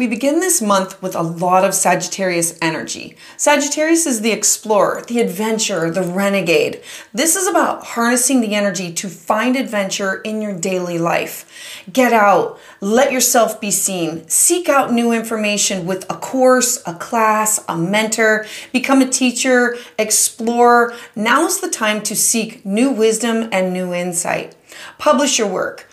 We begin this month with a lot of Sagittarius energy. Sagittarius is the explorer, the adventurer, the renegade. This is about harnessing the energy to find adventure in your daily life. Get out, let yourself be seen, seek out new information with a course, a class, a mentor, become a teacher, explore. Now is the time to seek new wisdom and new insight. Publish your work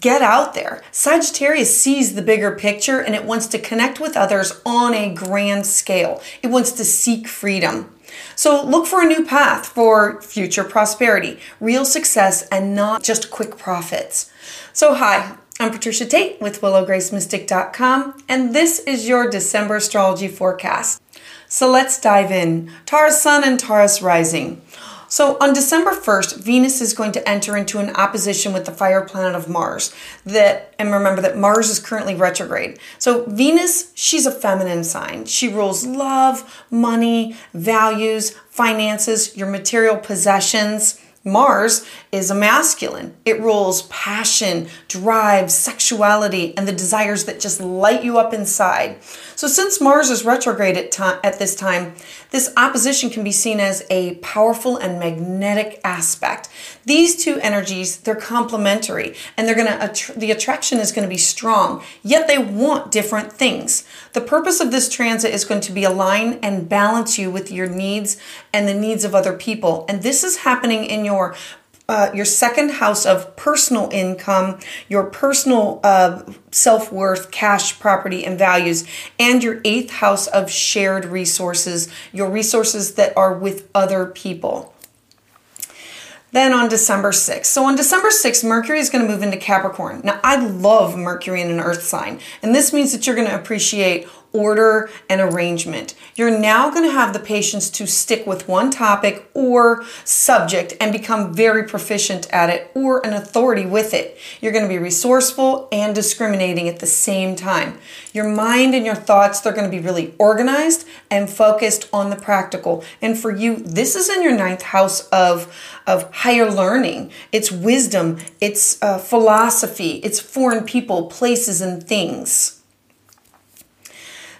get out there. Sagittarius sees the bigger picture and it wants to connect with others on a grand scale. It wants to seek freedom. So look for a new path for future prosperity, real success, and not just quick profits. So, hi, I'm Patricia Tate with WillowGraceMystic.com, and this is your December astrology forecast. So let's dive in. Taurus Sun and Taurus Rising. So on December 1st, Venus is going to enter into an opposition with the fire planet of Mars. That and remember that Mars is currently retrograde. So Venus, she's a feminine sign. She rules love, money, values, finances, your material possessions. Mars is a masculine. It rules passion, drive, sexuality, and the desires that just light you up inside. So, since Mars is retrograde at, time, at this time, this opposition can be seen as a powerful and magnetic aspect. These two energies, they're complementary, and they're going to the attraction is going to be strong. Yet they want different things. The purpose of this transit is going to be align and balance you with your needs and the needs of other people, and this is happening in your uh, your second house of personal income, your personal uh, self worth, cash, property, and values, and your eighth house of shared resources, your resources that are with other people. Then on December 6th. So on December 6th, Mercury is going to move into Capricorn. Now, I love Mercury in an earth sign, and this means that you're going to appreciate order and arrangement. You're now going to have the patience to stick with one topic or subject and become very proficient at it or an authority with it. You're going to be resourceful and discriminating at the same time. Your mind and your thoughts, they're going to be really organized and focused on the practical. And for you, this is in your ninth house of, of higher learning. It's wisdom, it's uh, philosophy, it's foreign people, places, and things.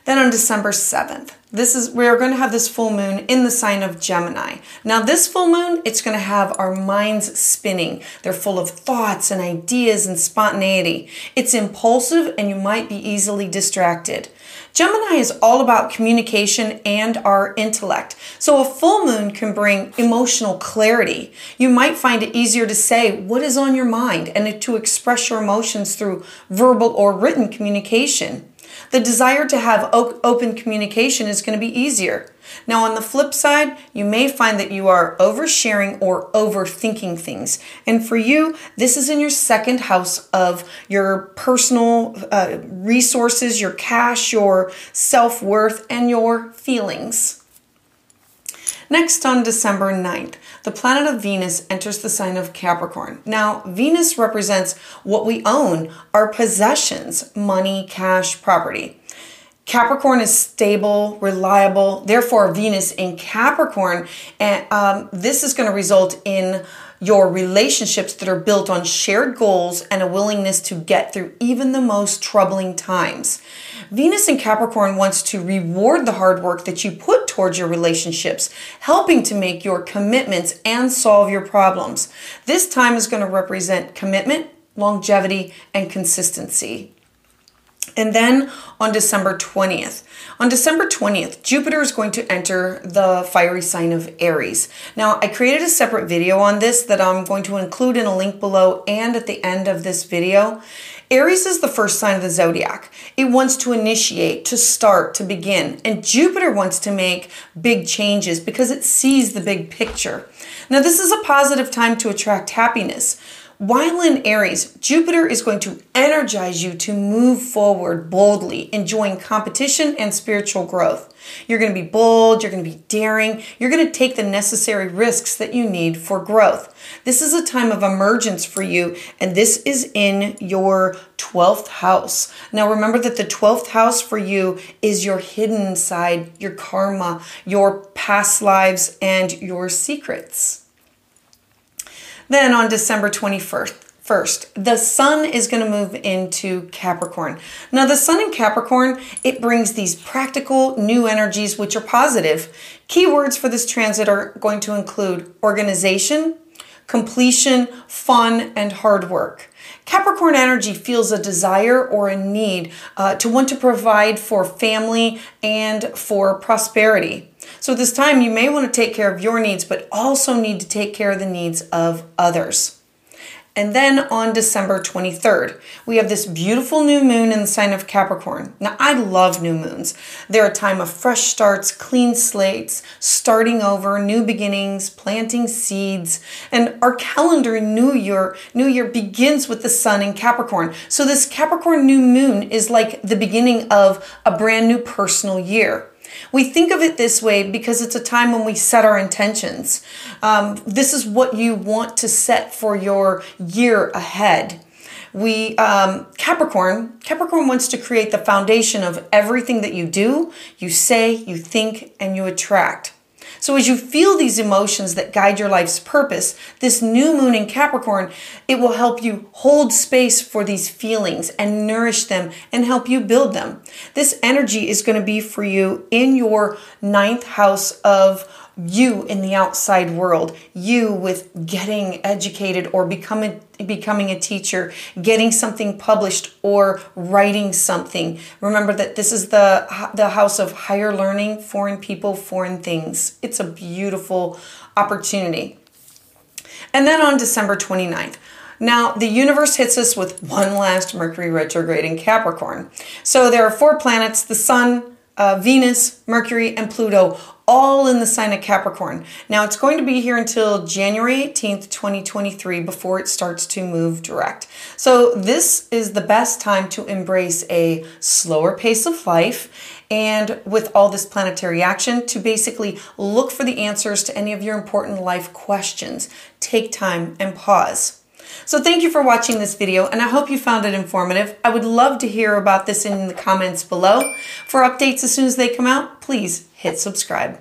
Then on December 7th, this is we're going to have this full moon in the sign of Gemini. Now this full moon, it's going to have our minds spinning. They're full of thoughts and ideas and spontaneity. It's impulsive and you might be easily distracted. Gemini is all about communication and our intellect. So a full moon can bring emotional clarity. You might find it easier to say what is on your mind and to express your emotions through verbal or written communication. The desire to have open communication is going to be easier. Now, on the flip side, you may find that you are oversharing or overthinking things. And for you, this is in your second house of your personal uh, resources, your cash, your self worth, and your feelings. Next, on December 9th, the planet of Venus enters the sign of Capricorn. Now, Venus represents what we own, our possessions, money, cash, property. Capricorn is stable, reliable. Therefore, Venus in Capricorn, and um, this is going to result in your relationships that are built on shared goals and a willingness to get through even the most troubling times. Venus in Capricorn wants to reward the hard work that you put towards your relationships, helping to make your commitments and solve your problems. This time is going to represent commitment, longevity, and consistency. And then on December 20th, on December 20th, Jupiter is going to enter the fiery sign of Aries. Now, I created a separate video on this that I'm going to include in a link below and at the end of this video. Aries is the first sign of the zodiac. It wants to initiate, to start, to begin. And Jupiter wants to make big changes because it sees the big picture. Now, this is a positive time to attract happiness. While in Aries, Jupiter is going to energize you to move forward boldly, enjoying competition and spiritual growth. You're going to be bold, you're going to be daring, you're going to take the necessary risks that you need for growth. This is a time of emergence for you, and this is in your 12th house. Now, remember that the 12th house for you is your hidden side, your karma, your past lives, and your secrets. Then on December 21st, First, the sun is going to move into Capricorn. Now, the sun in Capricorn, it brings these practical new energies which are positive. Keywords for this transit are going to include organization, completion, fun, and hard work. Capricorn energy feels a desire or a need uh, to want to provide for family and for prosperity. So, this time you may want to take care of your needs, but also need to take care of the needs of others. And then on December 23rd, we have this beautiful new moon in the sign of Capricorn. Now, I love new moons. They're a time of fresh starts, clean slates, starting over, new beginnings, planting seeds. And our calendar new year, new year begins with the sun in Capricorn. So this Capricorn new moon is like the beginning of a brand new personal year. We think of it this way because it's a time when we set our intentions. Um, this is what you want to set for your year ahead. We um, Capricorn Capricorn wants to create the foundation of everything that you do, you say, you think, and you attract. So as you feel these emotions that guide your life's purpose, this new moon in Capricorn, it will help you hold space for these feelings and nourish them and help you build them. This energy is going to be for you in your ninth house of you in the outside world, you with getting educated or becoming becoming a teacher, getting something published or writing something. Remember that this is the the house of higher learning, foreign people, foreign things. It's a beautiful opportunity. And then on December 29th, now, the universe hits us with one last Mercury retrograde in Capricorn. So there are four planets the Sun, uh, Venus, Mercury, and Pluto all in the sign of Capricorn. Now it's going to be here until January 18th, 2023 before it starts to move direct. So this is the best time to embrace a slower pace of life and with all this planetary action to basically look for the answers to any of your important life questions. Take time and pause. So thank you for watching this video and I hope you found it informative. I would love to hear about this in the comments below. For updates as soon as they come out, please hit subscribe.